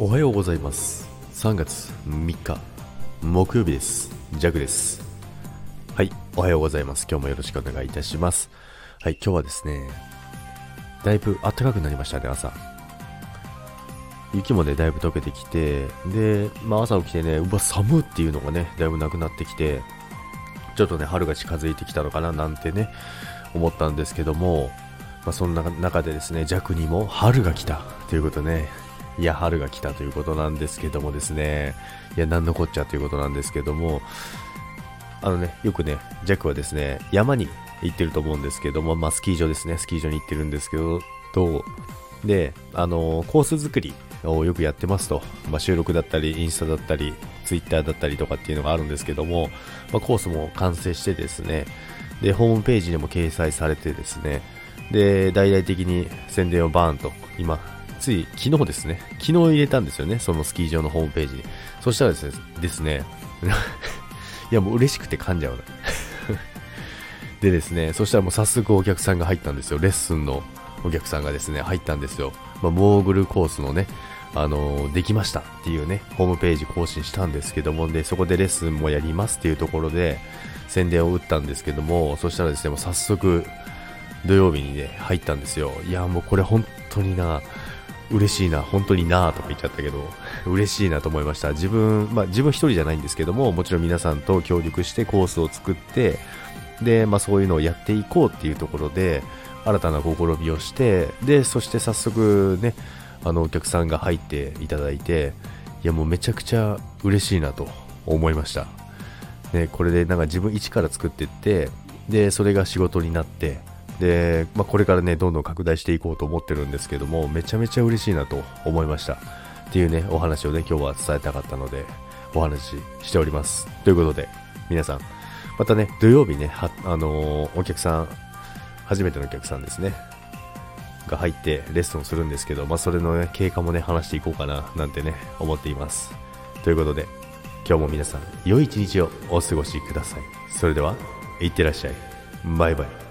おはようございます。3月3日木曜日です。ジャグです。はいおはようございます。今日もよろしくお願いいたします。はい今日はですねだいぶ暖かくなりましたね朝。雪もねだいぶ溶けてきてで、まあ、朝起きてねうわ寒っていうのがねだいぶなくなってきてちょっとね春が近づいてきたのかななんてね思ったんですけどもまあ、そんな中でですね弱にも春が来たということねいや、春が来たということなんですけどもですね、いや、なんのこっちゃということなんですけども、あのね、よくね、ジャックはですね、山に行ってると思うんですけども、まあ、スキー場ですね、スキー場に行ってるんですけど、と、で、あの、コース作りをよくやってますと、まあ、収録だったり、インスタだったり、ツイッターだったりとかっていうのがあるんですけども、まあ、コースも完成してですね、で、ホームページにも掲載されてですね、で、大々的に宣伝をバーンと今つい昨日ですね、昨日入れたんですよね、そのスキー場のホームページに。そしたらですね、ですね いやもう嬉しくて噛んじゃうな でですね、そしたらもう早速お客さんが入ったんですよ。レッスンのお客さんがですね、入ったんですよ。まあ、モーグルコースのね、あのー、できましたっていうね、ホームページ更新したんですけども、で、そこでレッスンもやりますっていうところで、宣伝を打ったんですけども、そしたらですね、もう早速、土曜日にね、入ったんですよ。いや、もうこれ本当にな、嬉しいな、本当になとか言っちゃったけど、嬉しいなと思いました。自分、まあ自分一人じゃないんですけども、もちろん皆さんと協力してコースを作って、で、まあそういうのをやっていこうっていうところで、新たな試みをして、で、そして早速ね、あのお客さんが入っていただいて、いやもうめちゃくちゃ嬉しいなと思いました。ね、これでなんか自分一から作っていって、で、それが仕事になって、で、まあ、これからね、どんどん拡大していこうと思ってるんですけども、めちゃめちゃ嬉しいなと思いました。っていうね、お話をね、今日は伝えたかったので、お話ししております。ということで、皆さん、またね、土曜日ね、あのー、お客さん、初めてのお客さんですね、が入ってレッスンするんですけど、まあ、それのね、経過もね、話していこうかな、なんてね、思っています。ということで、今日も皆さん、良い一日をお過ごしください。それでは、いってらっしゃい。バイバイ。